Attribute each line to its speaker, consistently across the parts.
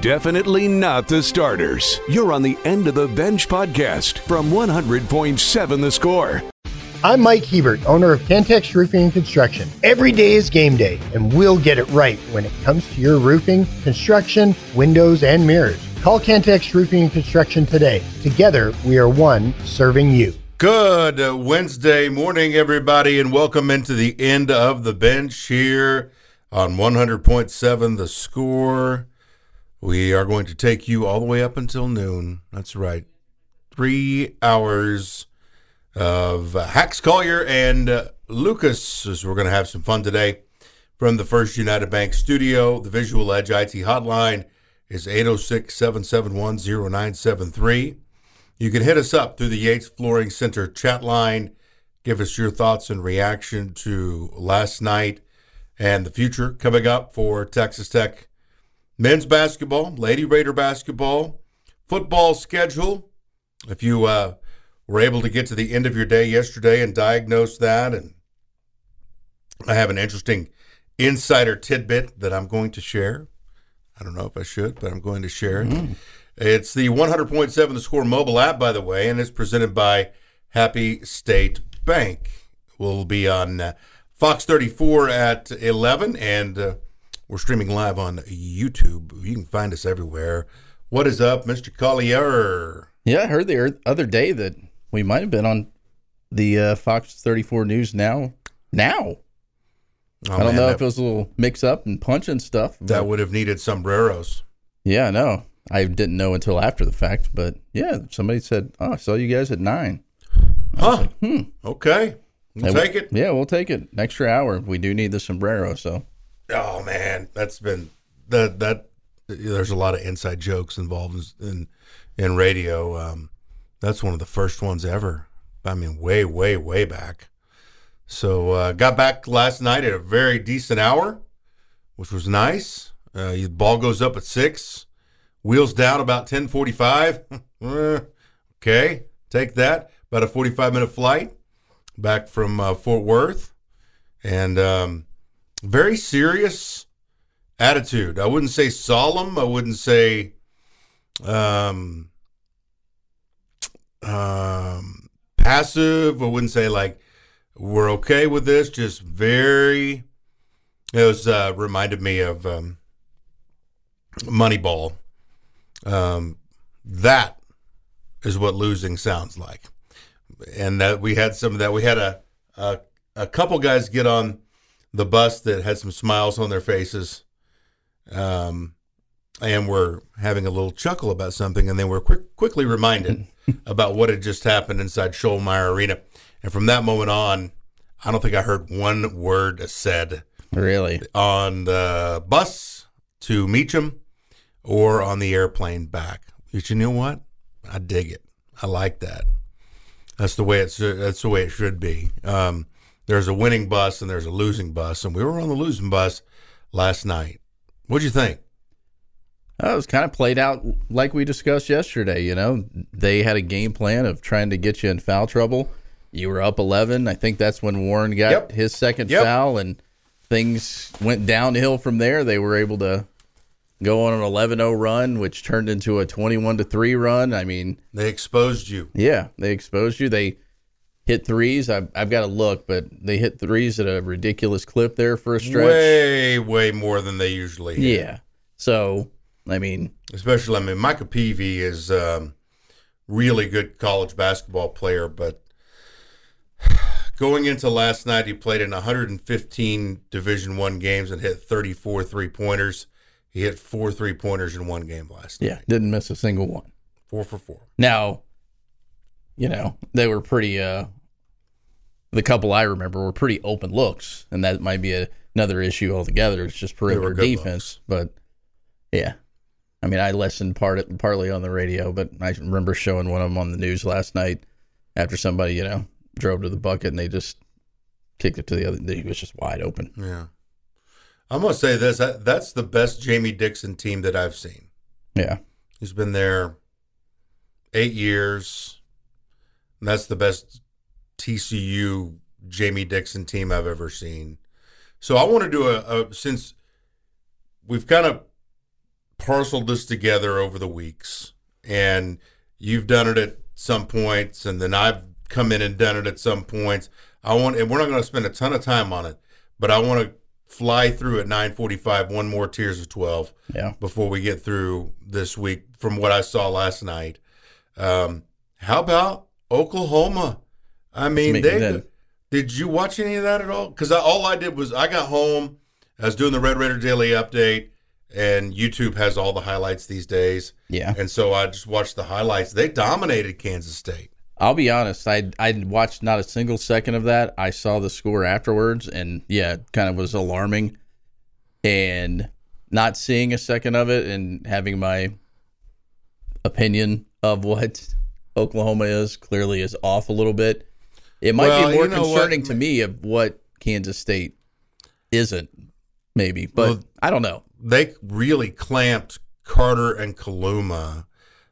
Speaker 1: Definitely not the starters. You're on the End of the Bench podcast from 100.7 The Score.
Speaker 2: I'm Mike Hebert, owner of Cantex Roofing and Construction. Every day is game day, and we'll get it right when it comes to your roofing, construction, windows, and mirrors. Call Cantex Roofing and Construction today. Together, we are one serving you.
Speaker 3: Good Wednesday morning, everybody, and welcome into the end of the bench here on 100.7 The Score. We are going to take you all the way up until noon. That's right. Three hours of Hax Collier and uh, Lucas as we're going to have some fun today from the First United Bank studio. The Visual Edge IT hotline is 806 771 0973. You can hit us up through the Yates Flooring Center chat line. Give us your thoughts and reaction to last night and the future coming up for Texas Tech men's basketball, Lady Raider basketball, football schedule. If you uh, were able to get to the end of your day yesterday and diagnose that, and I have an interesting insider tidbit that I'm going to share. I don't know if I should, but I'm going to share it. Mm. It's the 100.7 The Score mobile app, by the way, and it's presented by Happy State Bank. We'll be on uh, Fox 34 at 11, and uh, we're streaming live on YouTube. You can find us everywhere. What is up, Mr. Collier?
Speaker 4: Yeah, I heard the other day that we might have been on the uh, Fox 34 News now. Now. Oh, I don't man, know that, if it was a little mix up and punch and stuff.
Speaker 3: That would have needed sombreros.
Speaker 4: Yeah, I know. I didn't know until after the fact, but yeah, somebody said, "Oh, I saw you guys at 9.
Speaker 3: Huh. Like, hmm. Okay. We'll take it.
Speaker 4: Yeah, we'll take it. An extra hour. We do need the sombrero, so
Speaker 3: Oh man, that's been that that. There's a lot of inside jokes involved in in radio. Um, that's one of the first ones ever. I mean, way, way, way back. So uh, got back last night at a very decent hour, which was nice. Uh, ball goes up at six, wheels down about ten forty-five. okay, take that. About a forty-five minute flight back from uh, Fort Worth, and um, very serious attitude. I wouldn't say solemn. I wouldn't say um, um, passive. I wouldn't say like we're okay with this. Just very. It was uh, reminded me of um, Moneyball. Um, that is what losing sounds like, and that we had some of that. We had a a, a couple guys get on the bus that had some smiles on their faces. Um, and were having a little chuckle about something, and they were quick, quickly reminded about what had just happened inside Schollmaier Arena. And from that moment on, I don't think I heard one word said.
Speaker 4: Really?
Speaker 3: On the bus to Meacham or on the airplane back. But you know what? I dig it. I like that. That's the way it's. That's the way it should be. Um, there's a winning bus and there's a losing bus, and we were on the losing bus last night. What'd you think?
Speaker 4: Oh, it was kind of played out like we discussed yesterday. You know, they had a game plan of trying to get you in foul trouble. You were up 11. I think that's when Warren got yep. his second yep. foul, and things went downhill from there. They were able to go on an 11-0 run, which turned into a 21 to three run. I mean,
Speaker 3: they exposed you.
Speaker 4: Yeah, they exposed you. They hit threes. I've, I've got to look, but they hit threes at a ridiculous clip there for a stretch.
Speaker 3: Way, way more than they usually hit.
Speaker 4: Yeah. So, I mean,
Speaker 3: especially, I mean, Micah Peavy is um, really good college basketball player, but going into last night, he played in 115 Division One games and hit 34 three pointers. He hit four three pointers in one game last
Speaker 4: yeah, night. Yeah, didn't miss a single one.
Speaker 3: Four for four.
Speaker 4: Now, you know, they were pretty uh, the couple I remember were pretty open looks, and that might be a, another issue altogether. It's just perimeter defense, looks. but yeah. I mean, I listened part partly on the radio, but I remember showing one of them on the news last night after somebody, you know, drove to the bucket and they just kicked it to the other. He was just wide open.
Speaker 3: Yeah, I'm gonna say this: that's the best Jamie Dixon team that I've seen.
Speaker 4: Yeah,
Speaker 3: he's been there eight years. And that's the best TCU Jamie Dixon team I've ever seen. So I want to do a, a since we've kind of parceled this together over the weeks, and you've done it at some points, and then I've come in and done it at some points. I want, and we're not going to spend a ton of time on it, but I want to fly through at 9:45 one more tiers of 12
Speaker 4: yeah.
Speaker 3: before we get through this week from what I saw last night. Um, how about Oklahoma? I mean, they did you watch any of that at all? Because all I did was I got home, I was doing the Red Raider Daily Update, and YouTube has all the highlights these days.
Speaker 4: Yeah,
Speaker 3: and so I just watched the highlights. They dominated Kansas State.
Speaker 4: I'll be honest. I I watched not a single second of that. I saw the score afterwards, and yeah, it kind of was alarming. And not seeing a second of it and having my opinion of what Oklahoma is clearly is off a little bit. It might well, be more you know concerning what? to me of what Kansas State isn't, maybe, but well, I don't know.
Speaker 3: They really clamped Carter and Kaluma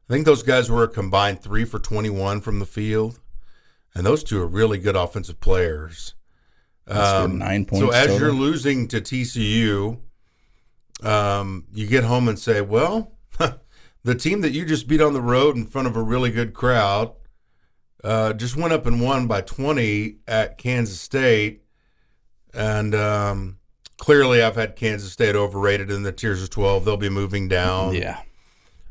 Speaker 3: I think those guys were a combined three for 21 from the field. And those two are really good offensive players.
Speaker 4: Um, nine points.
Speaker 3: So as
Speaker 4: total.
Speaker 3: you're losing to TCU, um, you get home and say, well, the team that you just beat on the road in front of a really good crowd uh, just went up and won by 20 at Kansas State. And um, clearly, I've had Kansas State overrated in the tiers of 12. They'll be moving down.
Speaker 4: Yeah.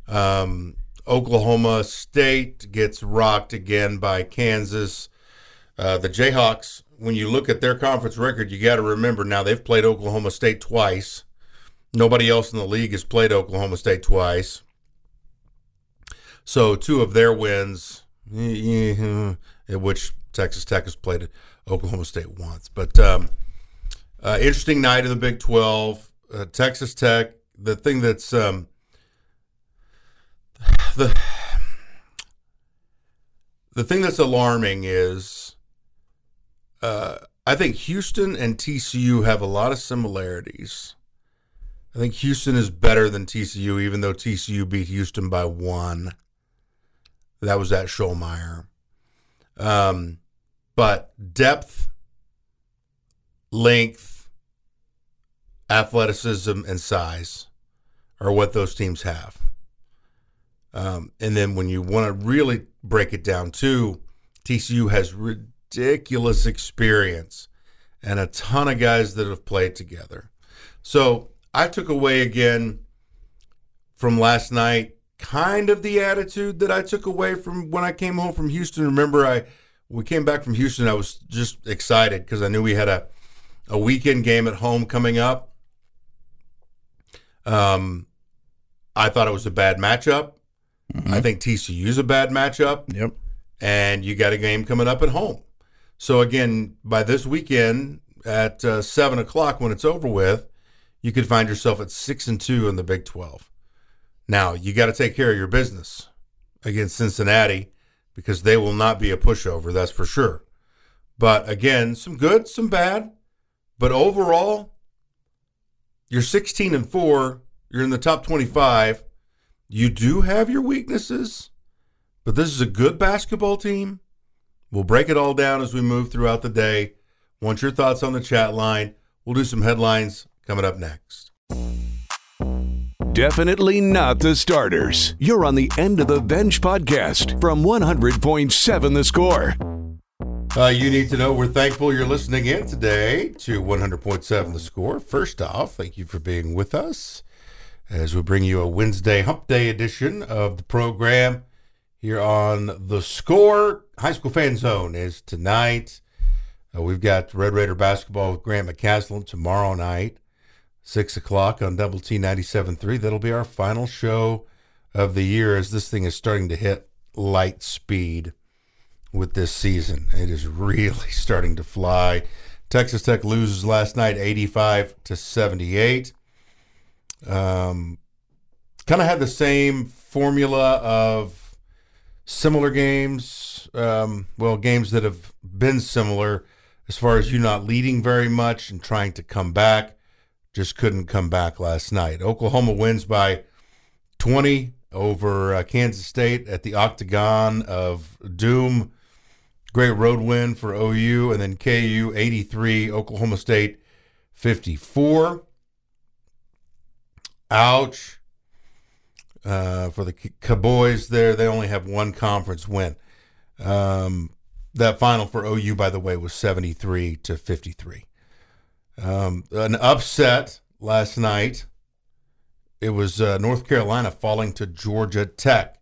Speaker 3: Um, Oklahoma State gets rocked again by Kansas. Uh, the Jayhawks, when you look at their conference record, you got to remember now they've played Oklahoma State twice. Nobody else in the league has played Oklahoma State twice. So two of their wins, which Texas Tech has played Oklahoma State once. But um, uh, interesting night in the Big 12. Uh, Texas Tech, the thing that's um, the the thing that's alarming is uh, I think Houston and TCU have a lot of similarities. I think Houston is better than TCU, even though TCU beat Houston by one. That was at Schollmaier. Um, but depth, length, athleticism, and size are what those teams have. Um, and then when you want to really break it down, too, TCU has ridiculous experience and a ton of guys that have played together. So I took away again from last night kind of the attitude that I took away from when I came home from Houston. Remember, I we came back from Houston. I was just excited because I knew we had a a weekend game at home coming up. Um, I thought it was a bad matchup. Mm-hmm. I think TCU's a bad matchup.
Speaker 4: Yep.
Speaker 3: And you got a game coming up at home. So again, by this weekend at uh, seven o'clock when it's over with, you could find yourself at six and two in the Big Twelve. Now you got to take care of your business against Cincinnati because they will not be a pushover. That's for sure. But again, some good, some bad. But overall, you're 16 and four. You're in the top 25 you do have your weaknesses, but this is a good basketball team. We'll break it all down as we move throughout the day. Want your thoughts on the chat line? We'll do some headlines coming up next.
Speaker 1: Definitely not the starters. You're on the end of the bench podcast from 100.7 The Score.
Speaker 3: Uh, you need to know we're thankful you're listening in today to 100.7 The Score. First off, thank you for being with us as we bring you a Wednesday Hump Day edition of the program here on the score. High School Fan Zone is tonight. Uh, we've got Red Raider basketball with Grant McCasland tomorrow night, 6 o'clock on Double T 97.3. That'll be our final show of the year as this thing is starting to hit light speed with this season. It is really starting to fly. Texas Tech loses last night 85 to 78. Um, kind of had the same formula of similar games. Um, well, games that have been similar as far as you not leading very much and trying to come back. Just couldn't come back last night. Oklahoma wins by 20 over uh, Kansas State at the Octagon of Doom. Great road win for OU. And then KU 83, Oklahoma State 54. Ouch. uh, for the Cowboys. There, they only have one conference win. Um, that final for OU, by the way, was seventy three to fifty three. Um, an upset last night. It was uh, North Carolina falling to Georgia Tech,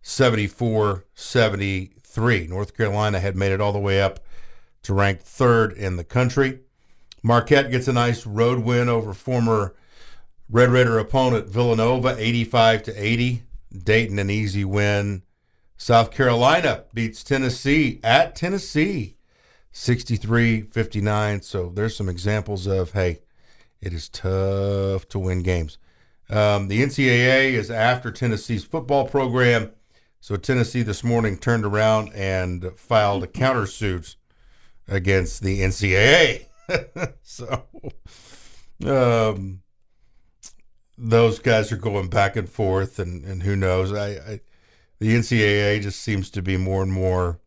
Speaker 3: 74 73. North Carolina had made it all the way up to rank third in the country. Marquette gets a nice road win over former Red Raider opponent Villanova, 85 to 80. Dayton an easy win. South Carolina beats Tennessee at Tennessee, 63-59. So there's some examples of hey, it is tough to win games. Um, the NCAA is after Tennessee's football program. So Tennessee this morning turned around and filed a countersuit against the NCAA. so um, those guys are going back and forth, and, and who knows? I, I the NCAA just seems to be more and more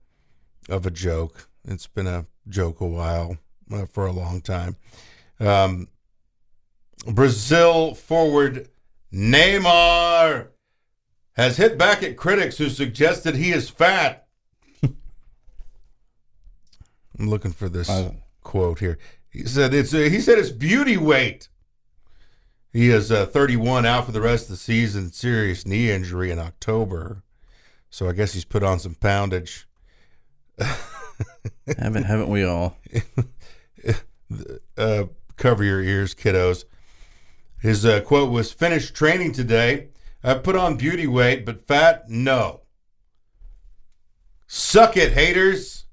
Speaker 3: of a joke. It's been a joke a while uh, for a long time. Um, Brazil forward Neymar has hit back at critics who suggested he is fat. I'm looking for this quote here. He said it's uh, he said it's beauty weight. He is uh, 31 out for the rest of the season, serious knee injury in October. So I guess he's put on some poundage.
Speaker 4: haven't haven't we all?
Speaker 3: uh, cover your ears, kiddos. His uh, quote was finished training today. I've put on beauty weight, but fat, no. Suck it, haters.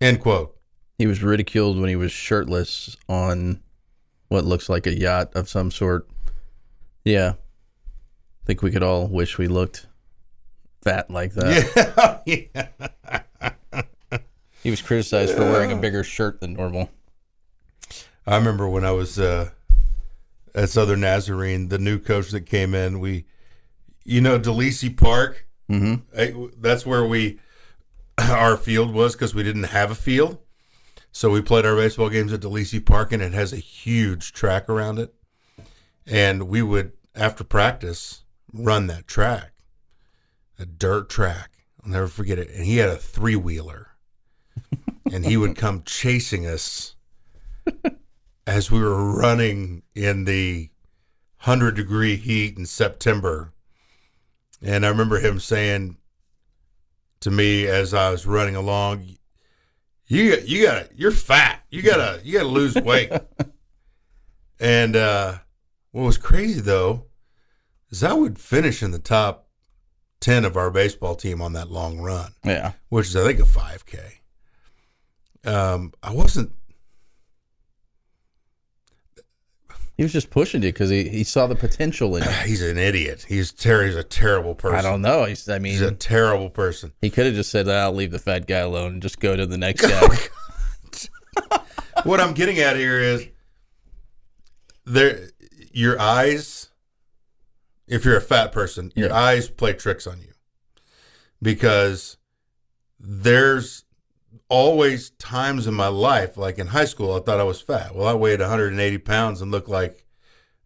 Speaker 3: End quote.
Speaker 4: He was ridiculed when he was shirtless on what looks like a yacht of some sort. Yeah. I think we could all wish we looked fat like that. Yeah. yeah. he was criticized for wearing a bigger shirt than normal.
Speaker 3: I remember when I was uh, at Southern Nazarene, the new coach that came in, we, you know, DeLisi Park. Mm-hmm. That's where we, our field was because we didn't have a field. So we played our baseball games at DeLisi Park, and it has a huge track around it. And we would, after practice, run that track, a dirt track. I'll never forget it. And he had a three wheeler, and he would come chasing us as we were running in the 100 degree heat in September. And I remember him saying to me as I was running along, you you got you're fat. You gotta you gotta lose weight. and uh, what was crazy though is I would finish in the top ten of our baseball team on that long run.
Speaker 4: Yeah,
Speaker 3: which is I think a five k. Um, I wasn't
Speaker 4: He was just pushing you because he, he saw the potential in it.
Speaker 3: He's an idiot. He's ter- He's a terrible person. I
Speaker 4: don't know. He's. I mean,
Speaker 3: he's a terrible person.
Speaker 4: He could have just said, "I'll leave the fat guy alone and just go to the next guy."
Speaker 3: what I'm getting at here is there. Your eyes. If you're a fat person, your eyes play tricks on you because there's always times in my life, like in high school, I thought I was fat. Well, I weighed 180 pounds and looked like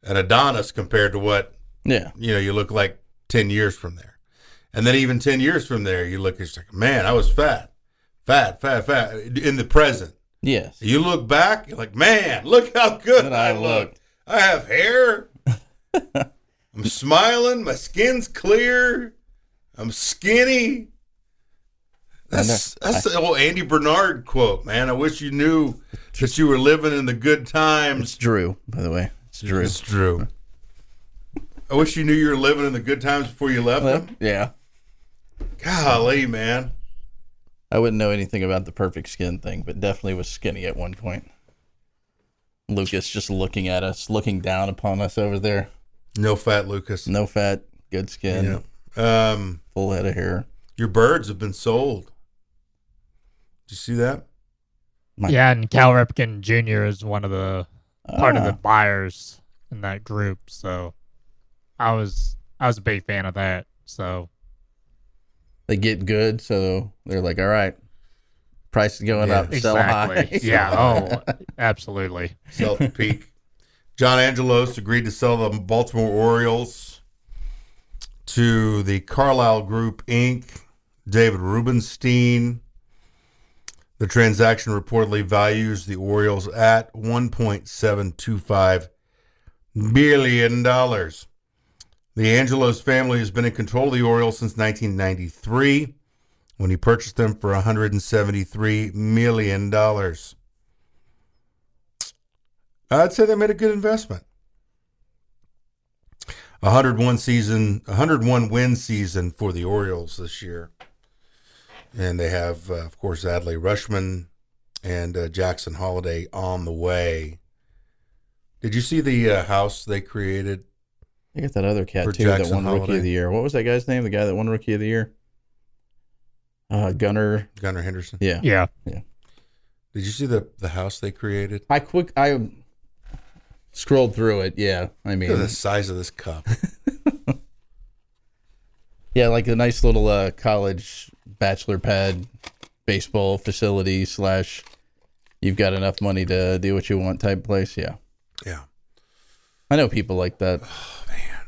Speaker 3: an Adonis compared to what,
Speaker 4: yeah,
Speaker 3: you know, you look like 10 years from there. And then even 10 years from there, you look, it's like, man, I was fat, fat, fat, fat in the present.
Speaker 4: Yes.
Speaker 3: You look back, you're like, man, look how good I, I look. I have hair. Smiling. My skin's clear. I'm skinny. That's that's the old Andy Bernard quote, man. I wish you knew that you were living in the good times.
Speaker 4: It's Drew, by the way. It's Drew.
Speaker 3: It's Drew. I wish you knew you were living in the good times before you left them.
Speaker 4: Yeah.
Speaker 3: Golly, man.
Speaker 4: I wouldn't know anything about the perfect skin thing, but definitely was skinny at one point. Lucas just looking at us, looking down upon us over there.
Speaker 3: No fat, Lucas.
Speaker 4: No fat, good skin.
Speaker 3: Yeah. Um,
Speaker 4: full head of hair.
Speaker 3: Your birds have been sold. Did you see that?
Speaker 5: My- yeah, and Cal Ripken Jr. is one of the part of the ah. buyers in that group. So I was I was a big fan of that. So
Speaker 4: they get good, so they're like, all right, price is going yeah, up, exactly. sell high.
Speaker 5: yeah, oh, absolutely.
Speaker 3: Sell the peak. John Angelos agreed to sell the Baltimore Orioles to the Carlyle Group Inc. David Rubenstein. The transaction reportedly values the Orioles at $1.725 billion. The Angelos family has been in control of the Orioles since 1993 when he purchased them for $173 million. I'd say they made a good investment. 101 season, 101 win season for the Orioles this year, and they have, uh, of course, Adley Rutschman and uh, Jackson Holliday on the way. Did you see the uh, house they created?
Speaker 4: I got that other cat too Jackson that won Holliday. Rookie of the Year. What was that guy's name? The guy that won Rookie of the Year? Uh, Gunnar.
Speaker 3: Gunnar Henderson.
Speaker 4: Yeah.
Speaker 5: Yeah.
Speaker 4: Yeah.
Speaker 3: Did you see the the house they created?
Speaker 4: I quick I scrolled through it. Yeah. I mean
Speaker 3: the size of this cup.
Speaker 4: yeah, like a nice little uh, college bachelor pad baseball facility slash you've got enough money to do what you want type place. Yeah.
Speaker 3: Yeah.
Speaker 4: I know people like that.
Speaker 3: Oh man.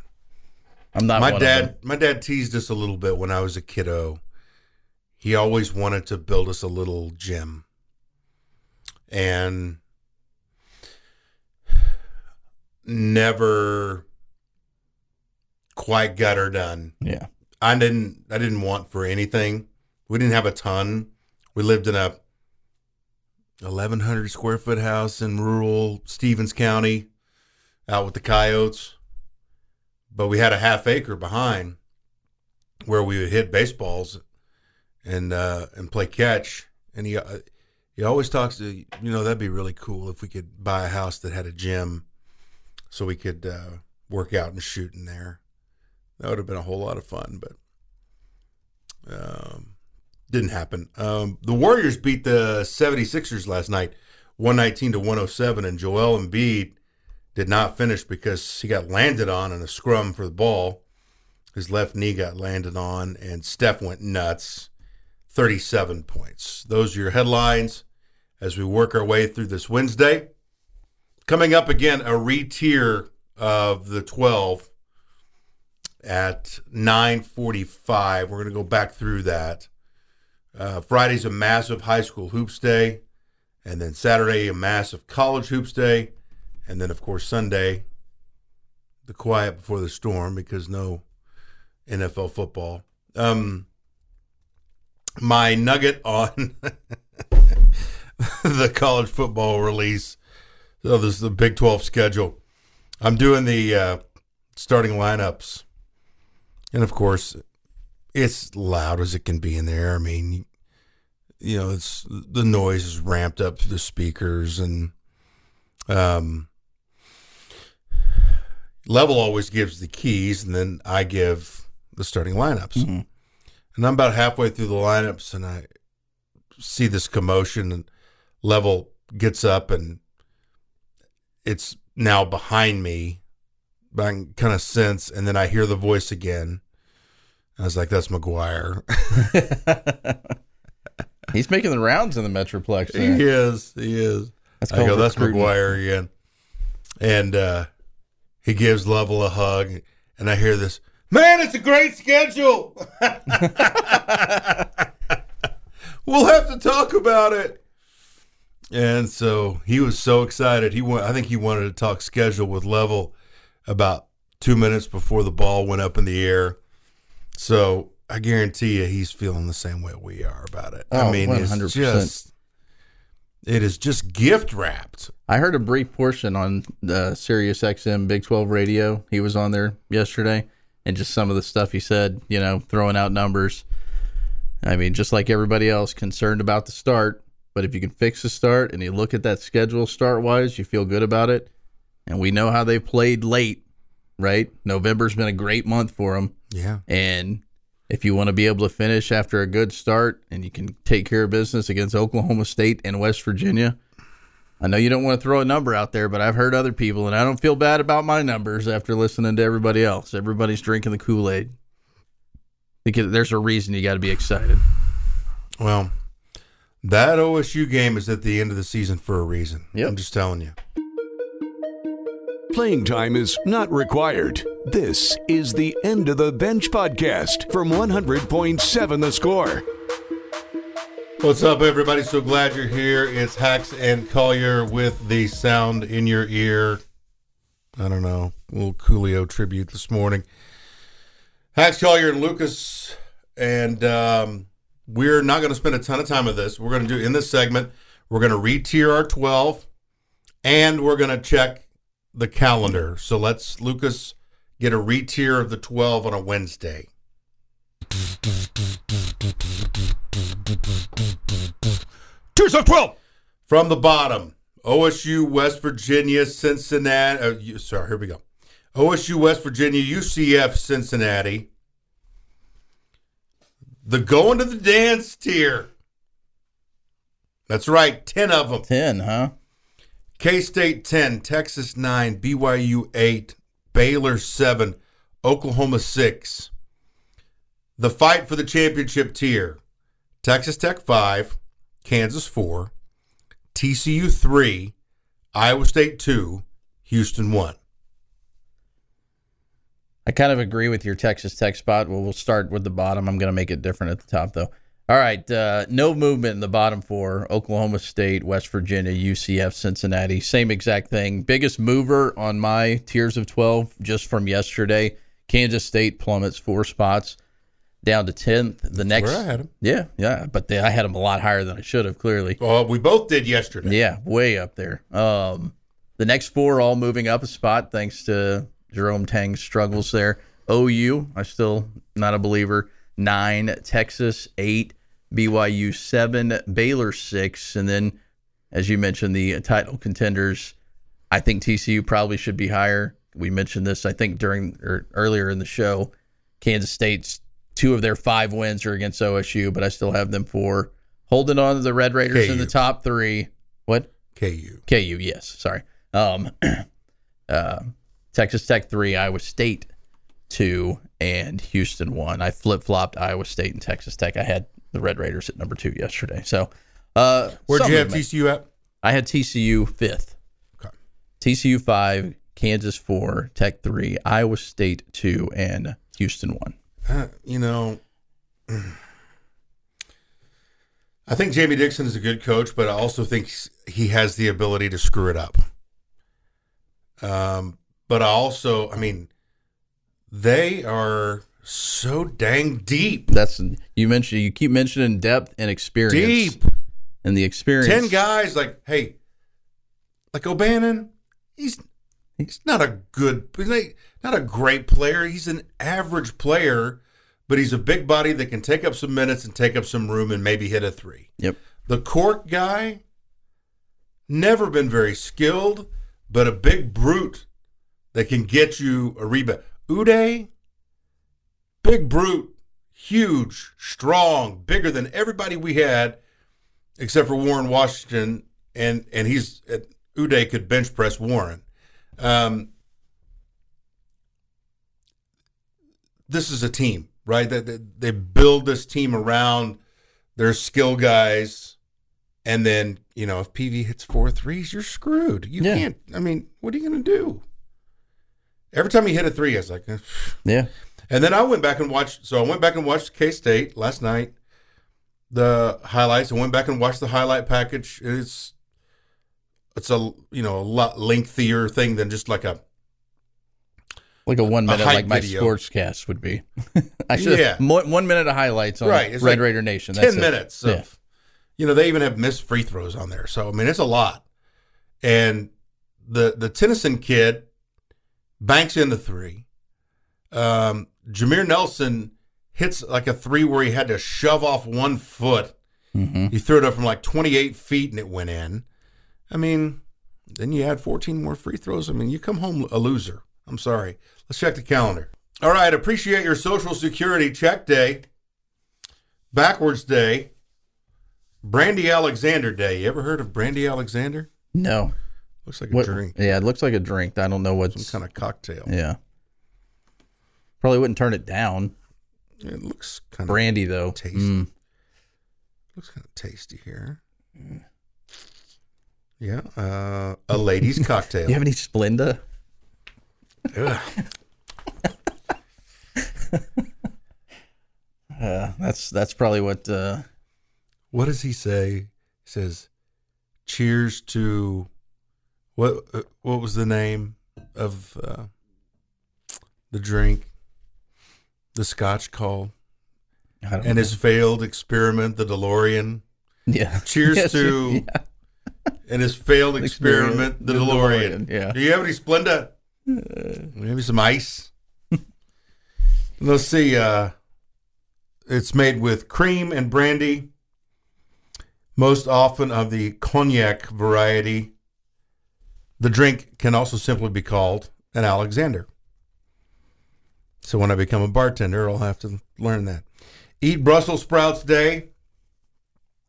Speaker 4: I'm not
Speaker 3: my dad my dad teased us a little bit when I was a kiddo he always wanted to build us a little gym. And never quite got her done.
Speaker 4: Yeah.
Speaker 3: I didn't I didn't want for anything. We didn't have a ton. We lived in a 1100 square foot house in rural Stevens County out with the coyotes. But we had a half acre behind where we would hit baseballs and uh, and play catch. And he uh, he always talks to you know that'd be really cool if we could buy a house that had a gym, so we could uh, work out and shoot in there. That would have been a whole lot of fun, but um, didn't happen. Um, the Warriors beat the 76ers last night, 119 to 107, and Joel Embiid did not finish because he got landed on in a scrum for the ball. His left knee got landed on, and Steph went nuts 37 points. Those are your headlines as we work our way through this Wednesday. Coming up again, a re-tier of the 12 at 9:45. We're going to go back through that. Uh, Friday's a massive high school hoops day, and then Saturday a massive college hoops day, and then of course Sunday the quiet before the storm because no NFL football. Um, my nugget on the college football release. So this is the Big 12 schedule. I'm doing the uh, starting lineups. And of course, it's loud as it can be in there. I mean, you know, it's the noise is ramped up through the speakers and um level always gives the keys and then I give the starting lineups. Mm-hmm. And I'm about halfway through the lineups and I see this commotion and level gets up and it's now behind me. But I can kind of sense, and then I hear the voice again. I was like, "That's McGuire."
Speaker 4: He's making the rounds in the Metroplex.
Speaker 3: There. He is. He is. That's I go, "That's McGuire again," and uh, he gives Lovell a hug, and I hear this. Man, it's a great schedule. we'll have to talk about it. And so he was so excited. He went, I think he wanted to talk schedule with Level about two minutes before the ball went up in the air. So I guarantee you he's feeling the same way we are about it.
Speaker 4: Oh,
Speaker 3: I mean, 100%. it's just it is just gift wrapped.
Speaker 4: I heard a brief portion on the Sirius XM Big 12 radio. He was on there yesterday and just some of the stuff he said, you know, throwing out numbers. I mean, just like everybody else, concerned about the start. But if you can fix the start and you look at that schedule start wise, you feel good about it. And we know how they played late, right? November's been a great month for them.
Speaker 3: Yeah.
Speaker 4: And if you want to be able to finish after a good start and you can take care of business against Oklahoma State and West Virginia, I know you don't want to throw a number out there, but I've heard other people, and I don't feel bad about my numbers after listening to everybody else. Everybody's drinking the Kool Aid. Because there's a reason you got to be excited.
Speaker 3: Well, that OSU game is at the end of the season for a reason.
Speaker 4: Yep.
Speaker 3: I'm just telling you.
Speaker 1: Playing time is not required. This is the End of the Bench podcast from 100.7 The Score.
Speaker 3: What's up, everybody? So glad you're here. It's Hacks and Collier with the sound in your ear. I don't know, a little Coolio tribute this morning. Hacks Collier and Lucas, and um, we're not going to spend a ton of time with this. We're going to do in this segment. We're going to re-tier our 12, and we're going to check the calendar. So let's Lucas get a re-tier of the 12 on a Wednesday.
Speaker 2: Tiers of 12.
Speaker 3: From the bottom, OSU, West Virginia, Cincinnati. Uh, you, sorry, here we go. OSU, West Virginia, UCF, Cincinnati. The going to the dance tier. That's right, 10 of them.
Speaker 4: 10, huh?
Speaker 3: K State 10, Texas 9, BYU 8, Baylor 7, Oklahoma 6. The fight for the championship tier Texas Tech 5, Kansas 4, TCU 3, Iowa State 2, Houston 1.
Speaker 4: I kind of agree with your Texas Tech spot. Well, we'll start with the bottom. I'm going to make it different at the top, though. All right, uh, no movement in the bottom four. Oklahoma State, West Virginia, UCF, Cincinnati. Same exact thing. Biggest mover on my tiers of 12 just from yesterday. Kansas State plummets four spots down to 10th. The next,
Speaker 3: Where I had them.
Speaker 4: yeah, yeah, but they, I had them a lot higher than I should have. Clearly,
Speaker 3: Well, we both did yesterday.
Speaker 4: yeah, way up there. Um, the next four all moving up a spot thanks to Jerome Tang struggles there. OU, I still not a believer. Nine, Texas eight, BYU seven, Baylor six, and then as you mentioned, the title contenders. I think TCU probably should be higher. We mentioned this, I think, during or earlier in the show. Kansas State's two of their five wins are against OSU, but I still have them for holding on to the Red Raiders in the top three. What?
Speaker 3: KU.
Speaker 4: KU, yes. Sorry. Um, uh, Texas Tech three, Iowa State two, and Houston one. I flip flopped Iowa State and Texas Tech. I had the Red Raiders at number two yesterday. So, uh,
Speaker 3: Where'd you have
Speaker 4: movement.
Speaker 3: TCU at?
Speaker 4: I had TCU fifth.
Speaker 3: Okay.
Speaker 4: TCU five, Kansas four, Tech three, Iowa State two, and Houston one.
Speaker 3: Uh, you know, I think Jamie Dixon is a good coach, but I also think he has the ability to screw it up. Um, but I also, I mean, they are so dang deep.
Speaker 4: That's you mentioned. You keep mentioning depth and experience.
Speaker 3: Deep.
Speaker 4: and the experience.
Speaker 3: Ten guys, like, hey, like O'Bannon, he's he's not a good, not a great player. He's an average player, but he's a big body that can take up some minutes and take up some room and maybe hit a three.
Speaker 4: Yep.
Speaker 3: The Cork guy, never been very skilled, but a big brute that can get you a rebound. Udeh, big brute, huge, strong, bigger than everybody we had, except for Warren Washington, and and he's Udeh could bench press Warren. Um, this is a team, right? That they, they build this team around their skill guys, and then you know if Peavy hits four threes, you're screwed. You
Speaker 4: Yeah.
Speaker 3: can't. I mean, what are you going to do? Every time he hit a three, I was like, eh.
Speaker 4: Yeah.
Speaker 3: and then I went back and watched. So I went back and watched K State last night, the highlights. I went back and watched the highlight package. It's it's a you know a lot lengthier thing than just like a
Speaker 4: Like a one minute,
Speaker 3: hype
Speaker 4: like my
Speaker 3: video.
Speaker 4: sportscast would be. I should
Speaker 3: Yeah.
Speaker 4: mo- one minute of highlights on
Speaker 3: Right, it's
Speaker 4: Red
Speaker 3: like
Speaker 4: Raider Nation.
Speaker 3: ten
Speaker 4: it.
Speaker 3: minutes of
Speaker 4: Yeah.
Speaker 3: you know they even have missed free throws on there. So I mean it's a lot. And the the Tennyson kid banks in the three. Um, Jameer Nelson hits like a three where he had to shove off one foot.
Speaker 4: Mhm.
Speaker 3: He threw it up from like 28 feet and it went in. I mean, then you had 14 more free throws. I mean, you come home a loser. I'm sorry. Let's check the calendar. All right. Appreciate your Social Security check day, backwards day, Brandy Alexander Day. You ever heard of Brandy Alexander?
Speaker 4: No.
Speaker 3: Looks like a
Speaker 4: What,
Speaker 3: drink,
Speaker 4: Yeah, it looks like a drink. I don't know what's.
Speaker 3: some kind of cocktail.
Speaker 4: yeah. Probably wouldn't turn it down.
Speaker 3: It looks kind of
Speaker 4: Brandy though.
Speaker 3: tasty.
Speaker 4: Mm.
Speaker 3: looks kind of tasty here. Yeah, uh, a lady's cocktail.
Speaker 4: You have any Splenda? Uh, that's that's probably what. Uh,
Speaker 3: what does he say? He says, "Cheers to what? Uh, what was the name of uh, the drink? The Scotch call and know. his failed experiment, the DeLorean.
Speaker 4: Yeah.
Speaker 3: Cheers yes, to yeah. and his failed experiment, experiment the, the DeLorean.
Speaker 4: DeLorean. Yeah.
Speaker 3: Do you have any Splenda? Uh, Maybe some ice. Let's see. Uh, it's made with cream and brandy, most often of the cognac variety. The drink can also simply be called an Alexander. So when I become a bartender, I'll have to learn that. Eat Brussels sprouts day.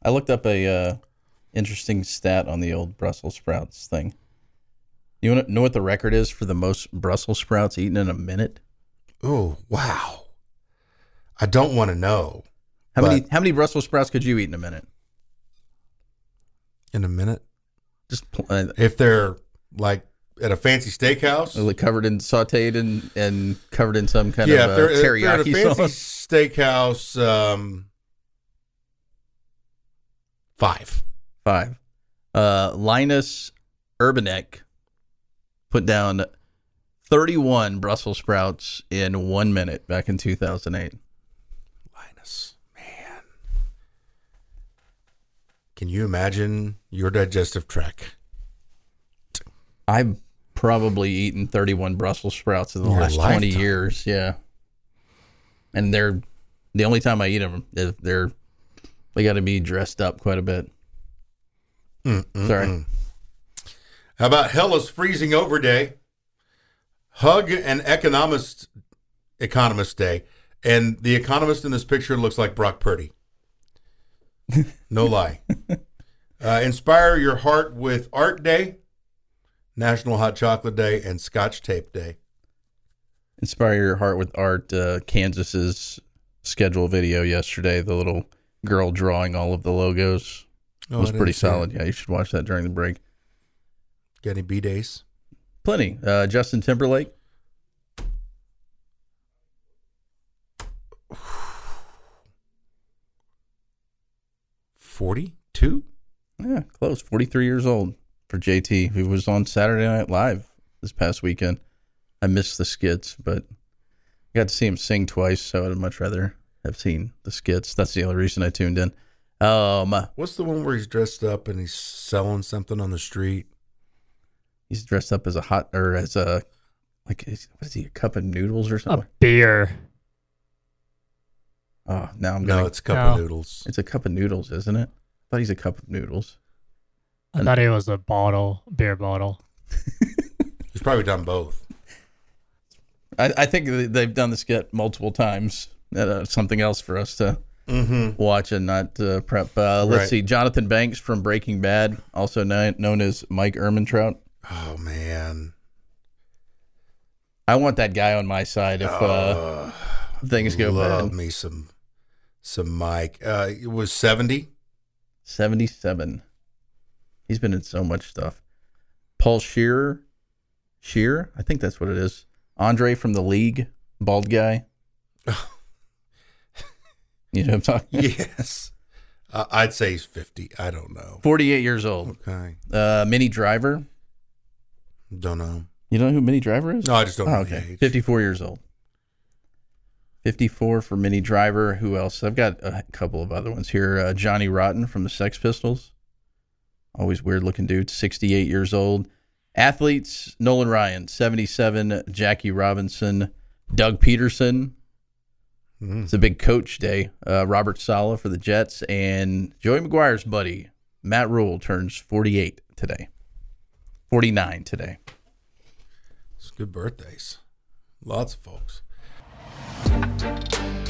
Speaker 4: I looked up a uh, interesting stat on the old Brussels sprouts thing. You want to know what the record is for the most Brussels sprouts eaten in a minute?
Speaker 3: Oh wow! I don't want to know.
Speaker 4: How many how many Brussels sprouts could you eat in a minute?
Speaker 3: In a minute?
Speaker 4: Just uh,
Speaker 3: if they're like at a fancy steakhouse,
Speaker 4: like covered in sautéed and and covered in some kind yeah, of uh, teriyaki
Speaker 3: if they're
Speaker 4: at a fancy
Speaker 3: sauce. steakhouse. Um, five,
Speaker 4: five. Uh, Linus Urbanec put down 31 Brussels sprouts in one minute back in 2008.
Speaker 3: Linus, man, Can you imagine your digestive tract?
Speaker 4: I've probably eaten 31 Brussels sprouts in the your last lifetime. 20 years. Yeah. And they're the only time I eat them, is they're they got to be dressed up quite a bit.
Speaker 3: Mm-mm-mm. Sorry. How about hell is freezing over day? Hug an economist economist day, and the economist in this picture looks like Brock Purdy. No lie. Uh, inspire your heart with Art Day, National Hot Chocolate Day, and Scotch Tape Day.
Speaker 4: Inspire your heart with art. Uh, Kansas's schedule video yesterday, the little girl drawing all of the logos oh, was pretty solid. Yeah, you should watch that during the break.
Speaker 3: Got any B days?
Speaker 4: Plenty. Uh, Justin Timberlake
Speaker 3: 42?
Speaker 4: Yeah, close. 43 years old for JT, who was on Saturday Night Live this past weekend. I missed the skits, but I got to see him sing twice, so I'd much rather have seen the skits. That's the only reason I tuned in. Um,
Speaker 3: What's the one where he's dressed up and he's selling something on the street?
Speaker 4: He's dressed up as a hot or as a like what is he a cup of noodles or something?
Speaker 5: A beer.
Speaker 4: Oh, now I'm
Speaker 3: no, it's a cup no. of noodles.
Speaker 4: It's a cup of noodles, isn't it? I thought he's a cup of noodles.
Speaker 5: I and, thought it was a bottle, beer bottle.
Speaker 3: he's probably done both.
Speaker 4: I, I think they've done the skit multiple times. Uh, something else for us to mm-hmm. watch and not uh, prep. Uh, let's right. see, Jonathan Banks from Breaking Bad, also known, known as Mike Ehrmantraut.
Speaker 3: Oh man,
Speaker 4: I want that guy on my side if uh, things go
Speaker 3: love
Speaker 4: bad.
Speaker 3: me some some Mike. Uh, it was 70.
Speaker 4: 77. He's been in so much stuff. Paul Shearer, Scheer? I think that's what it is. Andre from the league, bald guy. you know what I'm talking
Speaker 3: Yes. Uh, I'd say he's 50. I don't know.
Speaker 4: 48 years old.
Speaker 3: Okay.
Speaker 4: Uh, Minnie Driver.
Speaker 3: Don't know.
Speaker 4: You know who Minnie Driver is?
Speaker 3: No, I just don't oh, know. Okay.
Speaker 4: 54 years old. 54 for Minnie Driver. Who else? I've got a couple of other ones here. Uh, Johnny Rotten from the Sex Pistols. Always weird looking dude. 68 years old. Athletes Nolan Ryan, 77. Jackie Robinson. Doug Pederson. Mm. It's a big coach day. Uh, Robert Saleh for the Jets. And Joey McGuire's buddy, Matt Rhule, turns 48 today. 49 today.
Speaker 3: It's good birthdays. Lots of folks.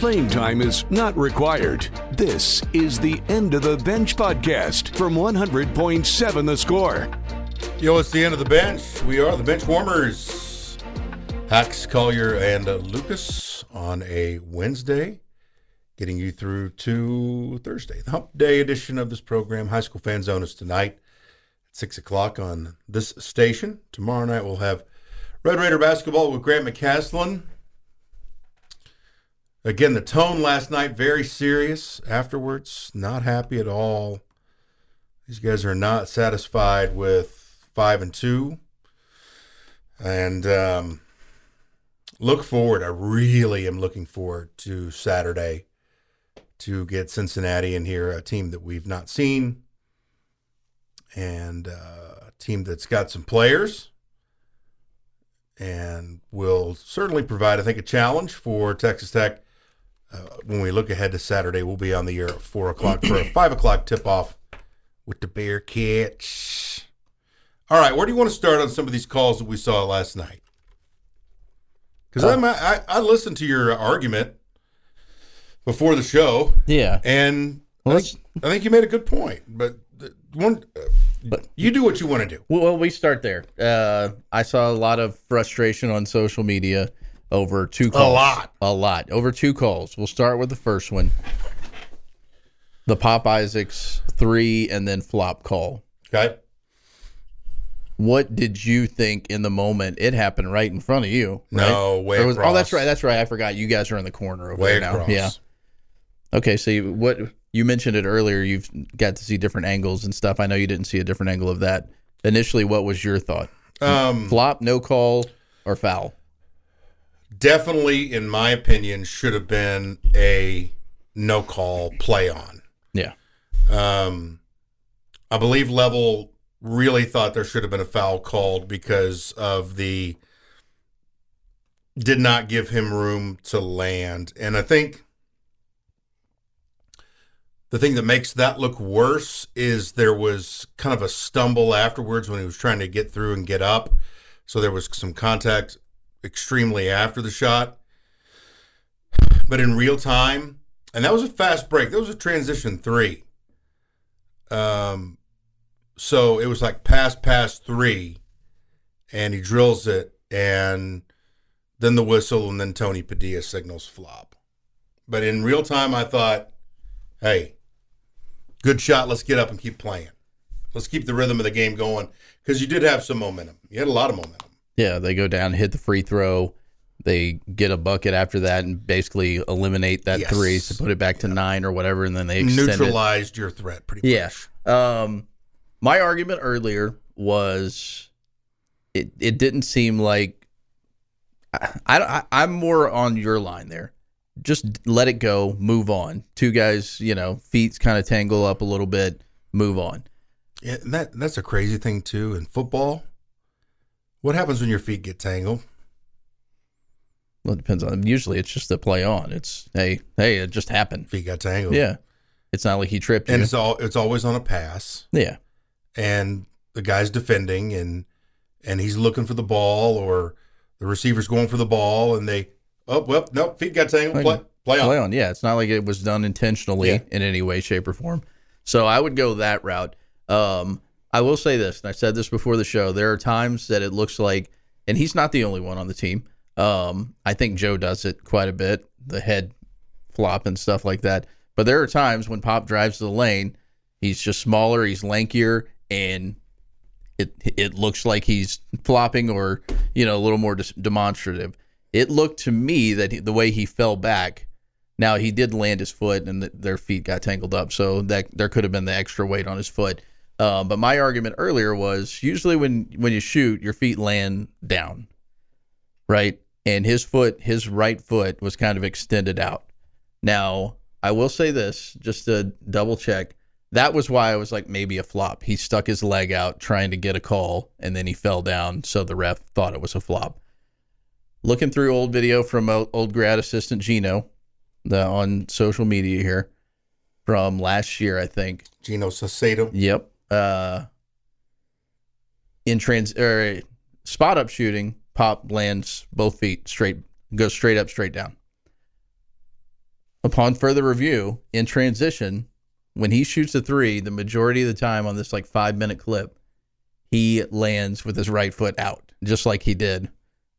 Speaker 1: Playing time is not required. This is the End of the Bench podcast from 100.7 The Score.
Speaker 3: Yo, it's the end of the bench. We are the bench warmers. Hacks, Collier, and uh, Lucas on a Wednesday, getting you through to Thursday. The Hump Day edition of this program. High School Fan Zone is tonight at 6 o'clock on this station. Tomorrow night we'll have Red Raider basketball with Grant McCasland. Again, the tone last night very serious. Afterwards, not happy at all. These guys are not satisfied with five and two, and um, look forward. I really am looking forward to Saturday to get Cincinnati in here, a team that we've not seen, and uh, a team that's got some players and will certainly provide, I think, a challenge for Texas Tech uh, when we look ahead to Saturday, we'll be on the air at four o'clock for a five o'clock tip off with the Bearcats. All right, where do you want to start on some of these calls that we saw last night? Because uh, I, I listened to your argument before the show.
Speaker 4: Yeah,
Speaker 3: and well, I, think, I think you made a good point. But one, uh, but you do what you want to do.
Speaker 4: Well, we start there. Uh, I saw a lot of frustration on social media over two calls.
Speaker 3: A lot.
Speaker 4: A lot. Over two calls. We'll start with the first one. The Pop Isaacs three and then flop call.
Speaker 3: Okay.
Speaker 4: What did you think in the moment? It happened right in front of you.
Speaker 3: Right? No, way
Speaker 4: was, Oh, that's right. That's right. I forgot. You guys are in the corner over
Speaker 3: way
Speaker 4: there now.
Speaker 3: Across.
Speaker 4: Yeah. Okay. So you, what you mentioned it earlier. You've got to see different angles and stuff. I know you didn't see a different angle of that. Initially, what was your thought?
Speaker 3: Um,
Speaker 4: Flop, no call, or foul?
Speaker 3: Definitely, in my opinion, should have been a no call play on.
Speaker 4: Yeah.
Speaker 3: Um, I believe Level really thought there should have been a foul called because of the did not give him room to land. And I think the thing that makes that look worse is there was kind of a stumble afterwards when he was trying to get through and get up. So there was some contact extremely after the shot. But in real time, and that was a fast break. That was a transition three. Um, so it was like pass, pass three, and he drills it, and then the whistle, and then Tony Padilla signals flop. But in real time, I thought, hey, good shot. Let's get up and keep playing. Let's keep the rhythm of the game going because you did have some momentum. You had a lot of momentum.
Speaker 4: Yeah, they go down, hit the free throw. They get a bucket after that and basically eliminate that
Speaker 3: Yes.
Speaker 4: three to put it back to nine or whatever, and then they extend it.
Speaker 3: Neutralized your threat pretty
Speaker 4: Yeah.
Speaker 3: much.
Speaker 4: Um, my argument earlier was it. It didn't seem like I, I. I'm more on your line there. Just let it go. Move on. Two guys, you know, feet kind of tangle up a little bit. Move on.
Speaker 3: Yeah, and that that's a crazy thing too in football. What happens when your feet get tangled?
Speaker 4: Well, it depends on. Usually, it's just a play on. It's hey, hey, it just happened.
Speaker 3: Feet got tangled.
Speaker 4: Yeah, it's not like he tripped you.
Speaker 3: and it's all it's always on a pass,
Speaker 4: yeah,
Speaker 3: and the guy's defending, and and he's looking for the ball, or the receiver's going for the ball, and they oh well, nope, feet got tangled. Play, play on.
Speaker 4: play on. Yeah, it's not like it was done intentionally
Speaker 3: Yeah.
Speaker 4: in any way, shape, or form. So I would go that route. Um, I will say this, and I said this before the show. There are times that it looks like, and he's not the only one on the team. Um, I think Joe does it quite a bit, the head flop and stuff like that. But there are times when Pop drives the lane, he's just smaller, he's lankier, and it it looks like he's flopping or you know a little more demonstrative. It looked to me that he, the way he fell back. Now he did land his foot, and th their feet got tangled up, so that there could have been the extra weight on his foot. Um, but my argument earlier was usually when when you shoot, your feet land down, right? And his foot, his right foot, was kind of extended out. Now I will say this, just to double check. That was why I was like maybe a flop. He stuck his leg out trying to get a call, and then he fell down, so the ref thought it was a flop. Looking through old video from old grad assistant Gino, the on social media here from last year, I think.
Speaker 3: Gino Sacedo.
Speaker 4: Yep. Uh, in trans or spot up shooting, Pop lands both feet straight, goes straight up, straight down. Upon further review, in transition, when he shoots a three, the majority of the time on this like five minute clip, he lands with his right foot out, just like he did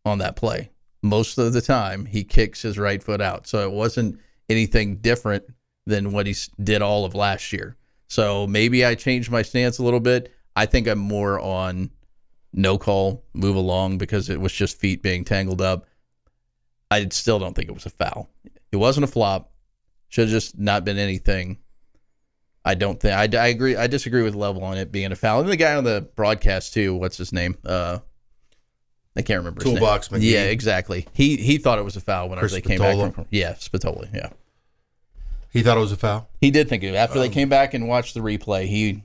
Speaker 4: on that play. Most of the time, he kicks his right foot out. So it wasn't anything different than what he did all of last year. So maybe I changed my stance a little bit. I think I'm more on no call, move along because it was just feet being tangled up. I still don't think it was a foul. It wasn't a flop. Should have just not been anything. I don't think I, I agree. I disagree with level on it being a foul. And the guy on the broadcast too. What's his name? Uh, I can't remember.
Speaker 3: Toolbox
Speaker 4: his name.
Speaker 3: McGee.
Speaker 4: Yeah, exactly. He he thought it was a foul whenever
Speaker 3: Chris
Speaker 4: they came
Speaker 3: Spatola?
Speaker 4: back from. Yeah, Spatola. Yeah,
Speaker 3: He thought it was a foul.
Speaker 4: he did think it after they
Speaker 3: Um,
Speaker 4: came back and watched the replay. He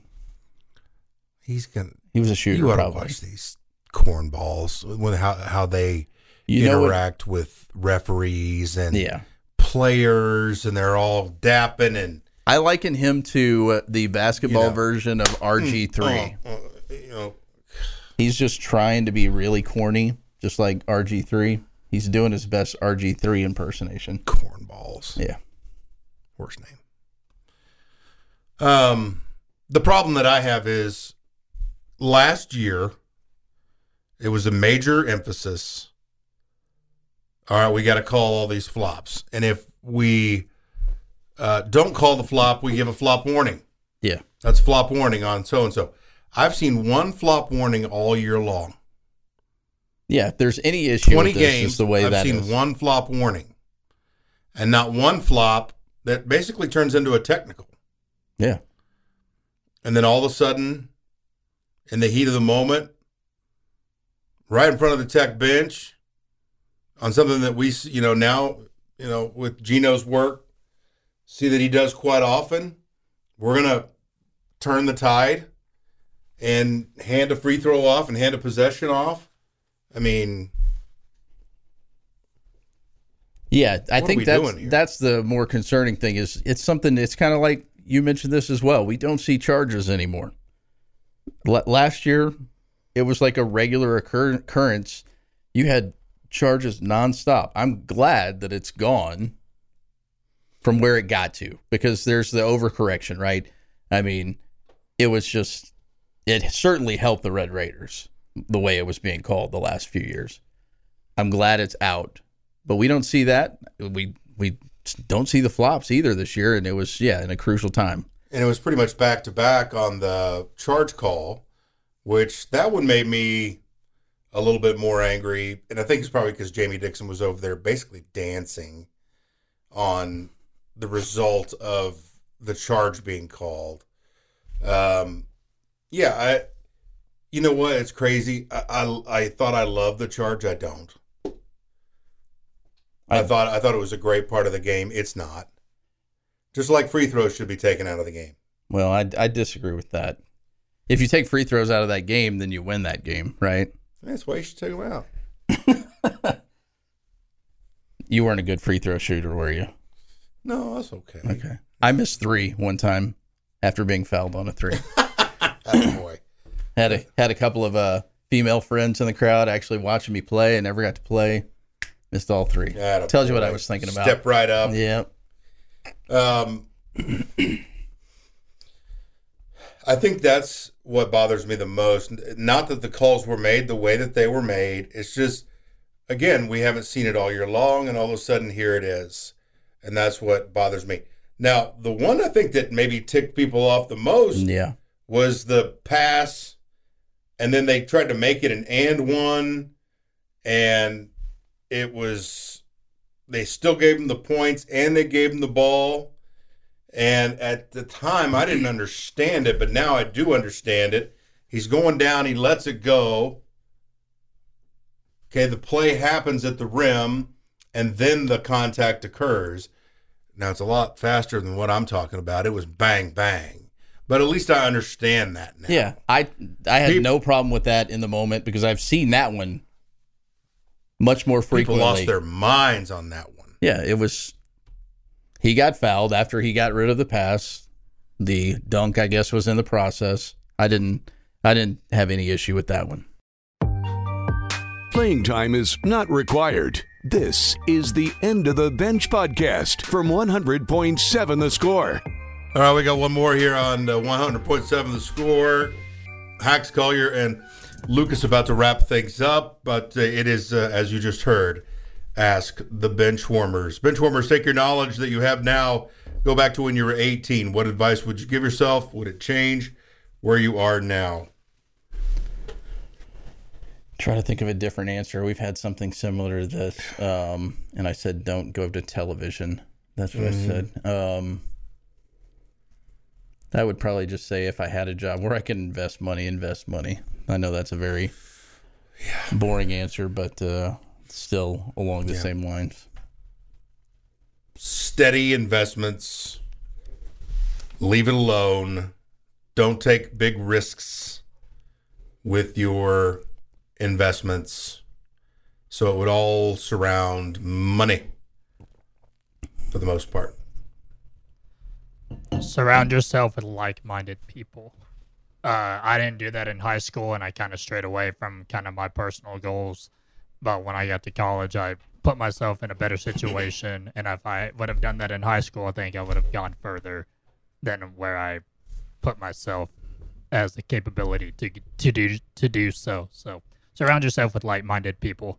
Speaker 3: He's gonna.
Speaker 4: he was a shooter.
Speaker 3: You ought to watch these cornballs with how how they
Speaker 4: You know what?
Speaker 3: interact with referees and
Speaker 4: Yeah.
Speaker 3: players, and they're all dapping and
Speaker 4: I liken him to uh, the basketball
Speaker 3: You know.
Speaker 4: version of RG three.
Speaker 3: oh, oh, you know,
Speaker 4: He's just trying to be really corny, just like RG three. He's doing his best RG three impersonation.
Speaker 3: cornballs.
Speaker 4: Yeah.
Speaker 3: Worst name. Um, the problem that I have is last year it was a major emphasis. All right, we got to call all these flops, and if we uh, don't call the flop, we give a flop warning.
Speaker 4: Yeah.
Speaker 3: That's flop warning on so and so. I've seen one flop warning all year long.
Speaker 4: Yeah. If there's any issue
Speaker 3: Twenty
Speaker 4: with this,
Speaker 3: games.
Speaker 4: the way
Speaker 3: I've seen
Speaker 4: is.
Speaker 3: one flop warning, and not one flop that basically turns into a technical.
Speaker 4: Yeah.
Speaker 3: And then all of a sudden, in the heat of the moment, right in front of the tech bench, on something that we, you know, now, you know, with Gino's work, see that he does quite often, we're going to turn the tide and hand a free throw off and hand a possession off. I mean,
Speaker 4: Yeah, I
Speaker 3: What
Speaker 4: think that's that's the more concerning thing. Is it's something. It's kind of like you mentioned this as well. We don't see charges anymore. L- last year, it was like a regular occur- occurrence. You had charges nonstop. I'm glad that it's gone from where it got to because there's the overcorrection, right? I mean, it was just it certainly helped the Red Raiders the way it was being called the last few years. I'm glad it's out but we don't see that. We we don't see the flops either this year, and it was yeah in a crucial time.
Speaker 3: and it was pretty much back to back on the charge call, which that one made me a little bit more angry. And I think it's probably because Jamie Dixon was over there basically dancing on the result of the charge being called. Um, yeah, I, you know what? It's crazy. I, I, I thought I loved the charge. I don't. I thought I thought it was a great part of the game. It's not. Just like free throws should be taken out of the game.
Speaker 4: Well, I I disagree with that. If you take free throws out of that game, then you win that game, right?
Speaker 3: That's why you should take them out.
Speaker 4: You weren't a good free throw shooter, were you?
Speaker 3: No, that's okay.
Speaker 4: Okay. I missed three one time after being fouled on a three.
Speaker 3: boy.
Speaker 4: had a had a couple of uh female friends in the crowd actually watching me play. I never got to play. Missed all three. Tells you what I was thinking about.
Speaker 3: Step right up.
Speaker 4: Yeah.
Speaker 3: Um, I think that's what bothers me the most. Not that the calls were made the way that they were made. It's just, again, we haven't seen it all year long, and all of a sudden here it is, and that's what bothers me. Now, the one I think that maybe ticked people off the most
Speaker 4: Yeah.
Speaker 3: was the pass, and then they tried to make it an and one, and it was they still gave him the points and they gave him the ball. And at the time, I didn't understand it, but now I do understand it. He's going down, he lets it go. Okay, the play happens at the rim, and then the contact occurs. Now it's a lot faster than what I'm talking about. It was bang bang, but at least I understand that now.
Speaker 4: Yeah, I I had no problem with that in the moment because I've seen that one much more
Speaker 3: people
Speaker 4: frequently.
Speaker 3: lost their minds on that one.
Speaker 4: yeah, it was. He got fouled after he got rid of the pass. The dunk, I guess, was in the process. I didn't. I didn't have any issue with that one.
Speaker 1: Playing time is not required. This is the End of the Bench podcast from 100.7 The Score.
Speaker 3: All right, we got one more here on uh, 100.7 the score. Hax Collier and Lucas about to wrap things up, but uh, it is, uh, as you just heard, ask the bench warmers. Bench warmers, take your knowledge that you have now, go back to when you were 18. What advice would you give yourself? Would it change where you are now?
Speaker 4: Try to think of a different answer. We've had something similar to this, um, and I said, "Don't go to television." That's what mm-hmm. I said. Um, I would probably just say if I had a job where I can invest money, invest money. I know that's a very yeah. boring answer, but uh, still along the yeah. same lines.
Speaker 3: Steady investments. Leave it alone. Don't take big risks with your investments. So it would all surround money for the most part.
Speaker 5: Surround yourself with like minded people. Uh, I didn't do that in high school and I kind of strayed away from kind of my personal goals. But when I got to college, I put myself in a better situation. And if I would have done that in high school, I think I would have gone further than where I put myself as the capability to to do to do so. So surround yourself with like minded people.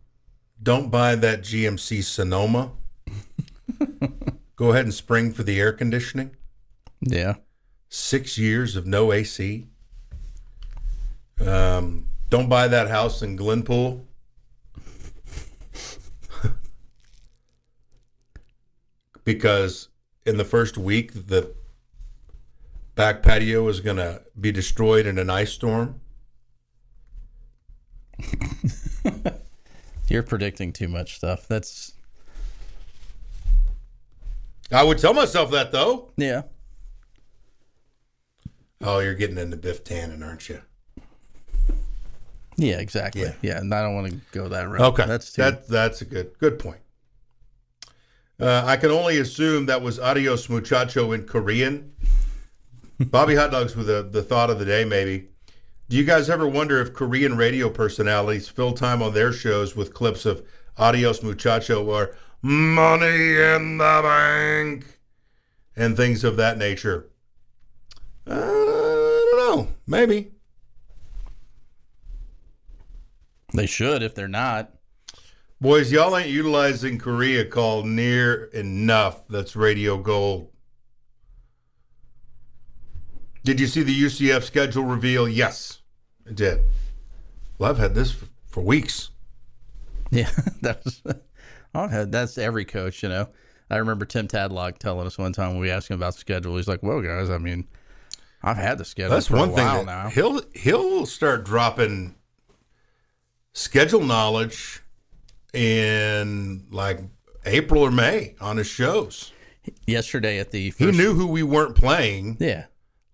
Speaker 3: Don't buy that GMC Sonoma. Go ahead and spring for the air conditioning.
Speaker 4: Yeah.
Speaker 3: Six years of no AC. Um, don't buy that house in Glenpool. because in the first week, the back patio is going to be destroyed in an ice storm.
Speaker 4: You're predicting too much stuff. That's.
Speaker 3: I would tell myself that though.
Speaker 4: Yeah.
Speaker 3: Oh, you're getting into Biff Tannen, aren't you?
Speaker 4: Yeah, exactly. Yeah, yeah and I don't want to go that route.
Speaker 3: Okay, that's too... that. That's a good good point. Uh, I can only assume that was adios muchacho in Korean. Bobby Hot Dogs with the, the thought of the day, maybe. Do you guys ever wonder if Korean radio personalities fill time on their shows with clips of adios muchacho or money in the bank and things of that nature? Uh, I don't know. Maybe.
Speaker 4: They should if they're not.
Speaker 3: Boys, y'all ain't utilizing Korea called near enough. That's radio gold. Did you see the UCF schedule reveal? Yes, I did. Well, I've had this for, for weeks.
Speaker 4: Yeah, that's I've had that's every coach, you know. I remember Tim Tadlock telling us one time when we asked him about the schedule. He's like, "Well, guys, I mean, I've had the schedule that's one thing now.
Speaker 3: He'll he'll start dropping schedule knowledge in like April or May on his shows.
Speaker 4: Yesterday at the
Speaker 3: he knew who we weren't playing.
Speaker 4: Yeah,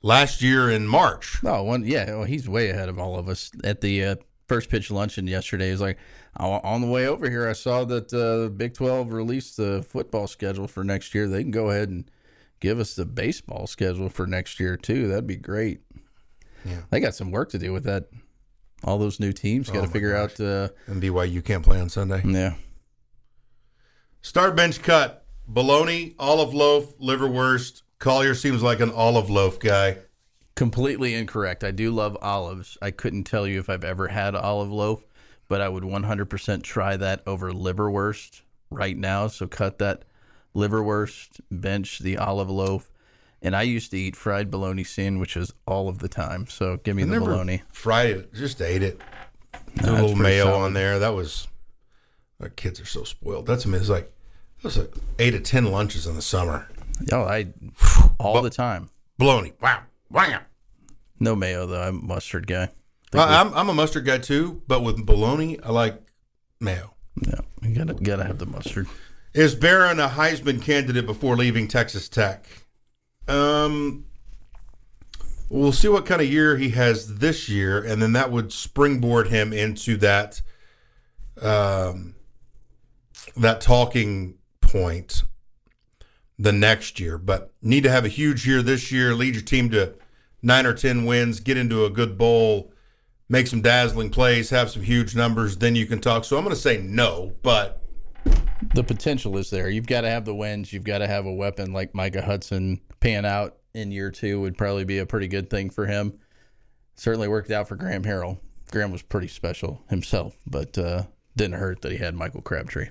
Speaker 3: last year in March.
Speaker 4: Oh, one yeah. Well, he's way ahead of all of us at the uh, first pitch luncheon yesterday. He's like on the way over here. I saw that uh, the Big Twelve released the football schedule for next year. They can go ahead and give us the baseball schedule for next year too. That'd be great. Yeah, they got some work to do with that all those new teams got to oh figure gosh. out. Uh,
Speaker 3: and BYU can't play on Sunday.
Speaker 4: Yeah.
Speaker 3: Start bench cut. Bologna, olive loaf, liverwurst. Collier seems like an olive loaf guy.
Speaker 4: Completely incorrect. I do love olives. I couldn't tell you if I've ever had olive loaf, but I would 100% try that over liverwurst right now. So cut that liverwurst, bench the olive loaf, and I used to eat fried bologna sandwiches all of the time. So give me I the bologna.
Speaker 3: Fried it, just ate it. No, a little mayo solid. on there. That was. Our kids are so spoiled. That's amazing. It's like it was like eight to ten lunches in the summer.
Speaker 4: Oh, I all the time.
Speaker 3: Bologna. Wow. Wow.
Speaker 4: No mayo though. I'm a mustard guy.
Speaker 3: I, I'm I'm a mustard guy too, but with bologna, I like mayo.
Speaker 4: Yeah, you gotta gotta have the mustard.
Speaker 3: Is Behren a Heisman candidate before leaving Texas Tech? Um, we'll see what kind of year he has this year, and then that would springboard him into that um, that talking point the next year. But need to have a huge year this year, lead your team to nine or ten wins, get into a good bowl, make some dazzling plays, have some huge numbers, then you can talk. So I'm going to say no, but
Speaker 4: the potential is there. You've got to have the wins. You've got to have a weapon like Micah Hudson pan out in year two would probably be a pretty good thing for him. Certainly worked out for Graham Harrell. Graham was pretty special himself, but uh, didn't hurt that he had Michael Crabtree.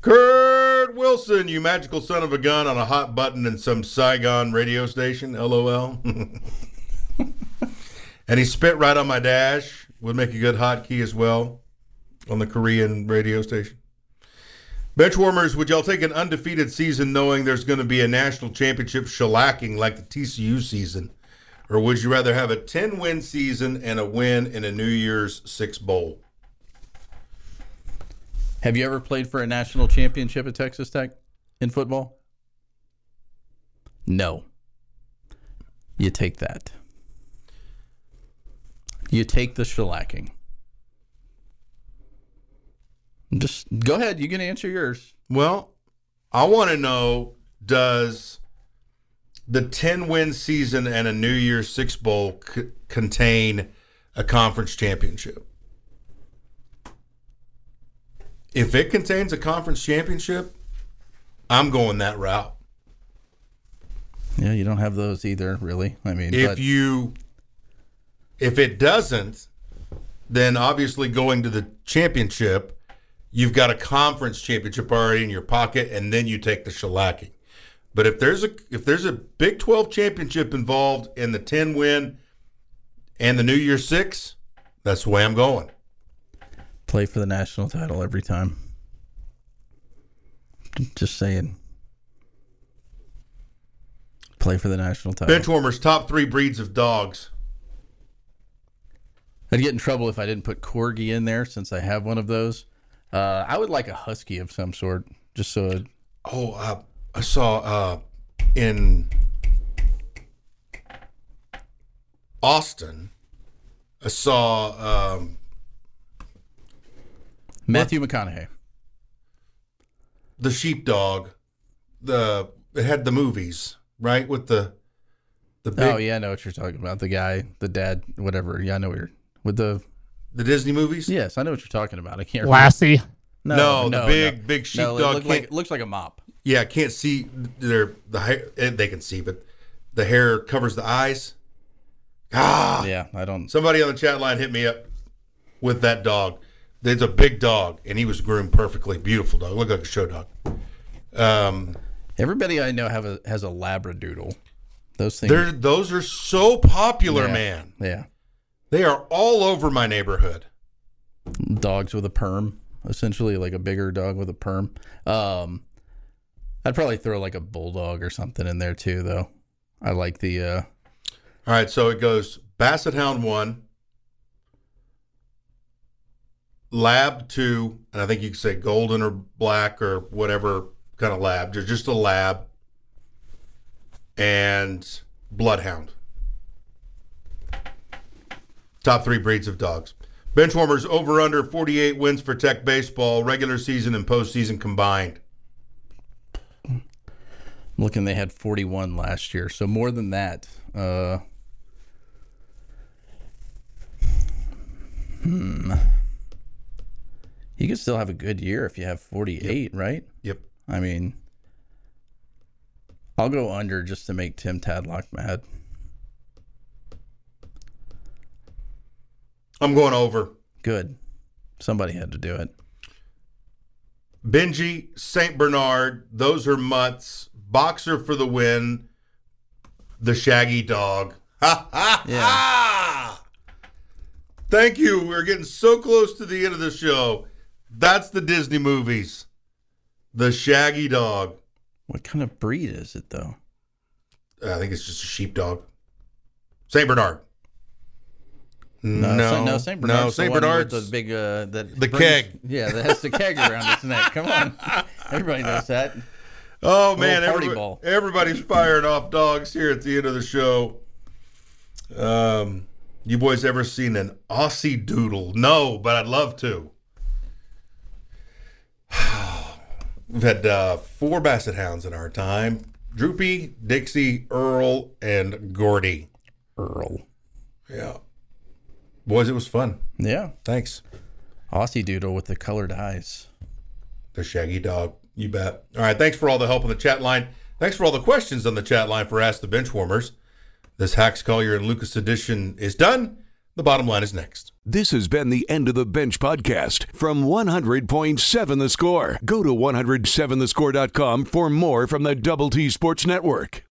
Speaker 3: Kurt Wilson, you magical son of a gun on a hot button in some Saigon radio station. LOL. and he spit right on my dash. Would make a good hotkey as well. on the Korean radio station. Benchwarmers, would y'all take an undefeated season knowing there's going to be a national championship shellacking like the TCU season? Or would you rather have a 10 win season and a win in a New Year's Six Bowl?
Speaker 4: Have you ever played for a national championship at Texas Tech in football? No. You take that. You take the shellacking. Just go ahead. You can answer yours.
Speaker 3: Well, I want to know does the 10 win season and a New Year's Six Bowl c- contain a conference championship? If it contains a conference championship, I'm going that route.
Speaker 4: Yeah, you don't have those either, really. I mean,
Speaker 3: If
Speaker 4: but
Speaker 3: you if it doesn't, then obviously going to the championship, you've got a conference championship already in your pocket, and then you take the shellacking. But if there's a if there's a Big Twelve championship involved in the ten win and the New Year six, that's the way I'm going.
Speaker 4: play for the national title every time. Just saying. Play for the national title.
Speaker 3: Benchwarmers top three breeds of dogs.
Speaker 4: I'd get in trouble if I didn't put corgi in there since I have one of those. Uh, I would like a husky of some sort, just so it,
Speaker 3: Oh, uh, I saw uh, in Austin. I saw um,
Speaker 4: Matthew McConaughey.
Speaker 3: the sheepdog. The it had the movies right with the the big
Speaker 4: oh yeah, I know what you're talking about. The guy, the dad, whatever. Yeah, I know what you're with the.
Speaker 3: The Disney movies.
Speaker 4: Yes, I know what you're talking about. I can't. remember.
Speaker 5: Lassie.
Speaker 3: No, the big- big
Speaker 4: No,
Speaker 3: sheepdog
Speaker 4: it looked like, it looks like a mop.
Speaker 3: Yeah, I can't see their the hair. eh, They can see, but the hair covers the eyes. Ah,
Speaker 4: Yeah, I don't.
Speaker 3: Somebody on the chat line hit me up with that dog. There's a big dog, and he was groomed perfectly. Beautiful dog. Look like a show dog. Um,
Speaker 4: Everybody I know have a has a labradoodle. Those things.
Speaker 3: they're, those are so popular,
Speaker 4: yeah,
Speaker 3: man.
Speaker 4: Yeah,
Speaker 3: They are all over my neighborhood.
Speaker 4: dogs with a perm, essentially like a bigger dog with a perm. Um, I'd probably throw like a bulldog or something in there too, though. I like the. uh
Speaker 3: All right, so it goes Basset Hound one, Lab two, and I think you could say golden or black or whatever kind of lab. Just just a lab, and Bloodhound. Top three breeds of dogs. Benchwarmers over under 48 wins for Tech baseball, regular season and postseason combined.
Speaker 4: I'm looking, they had 41 last year, so more than that. Uh, hmm. You could still have a good year if you have 48, right?
Speaker 3: Yep.
Speaker 4: I mean, I'll go under just to make Tim Tadlock mad.
Speaker 3: I'm going over.
Speaker 4: Good. Somebody had to do it.
Speaker 3: Benji, St. Bernard, those are mutts. Boxer for the win. The Shaggy Dog. Ha ha
Speaker 4: Yeah.
Speaker 3: ha! Thank you. We're getting so close to the end of the show. That's the Disney movies. The Shaggy Dog.
Speaker 4: What kind of breed is it, though?
Speaker 3: I think it's just a sheepdog. St. Bernard.
Speaker 4: No,
Speaker 3: no,
Speaker 4: no, Saint Bernard's
Speaker 3: no,
Speaker 4: the
Speaker 3: St.
Speaker 4: one with
Speaker 3: Bernard's
Speaker 4: the big uh, that
Speaker 3: The
Speaker 4: brings-
Speaker 3: keg.
Speaker 4: Yeah, that has the keg around its neck. Come on, everybody knows that.
Speaker 3: Oh man,
Speaker 4: party
Speaker 3: everybody-
Speaker 4: ball.
Speaker 3: everybody's firing off dogs here at the end of the show. Um, you boys ever seen an Aussie Doodle? No, but I'd love to. We've had uh, four Basset Hounds in our time: Droopy, Dixie, Earl, and Gordy.
Speaker 4: Earl.
Speaker 3: Yeah, boys, it was fun.
Speaker 4: Yeah,
Speaker 3: Thanks,
Speaker 4: Aussie Doodle with the colored eyes.
Speaker 3: the Shaggy Dog. You bet. All right, thanks for all the help on the chat line. Thanks for all the questions on the chat line for Ask the Benchwarmers. This Hax Collier and Lucas edition is done. The bottom line is next.
Speaker 1: This has been the End of the Bench podcast from 100.7 The Score. Go to 107thescore.com for more from the Double T Sports Network.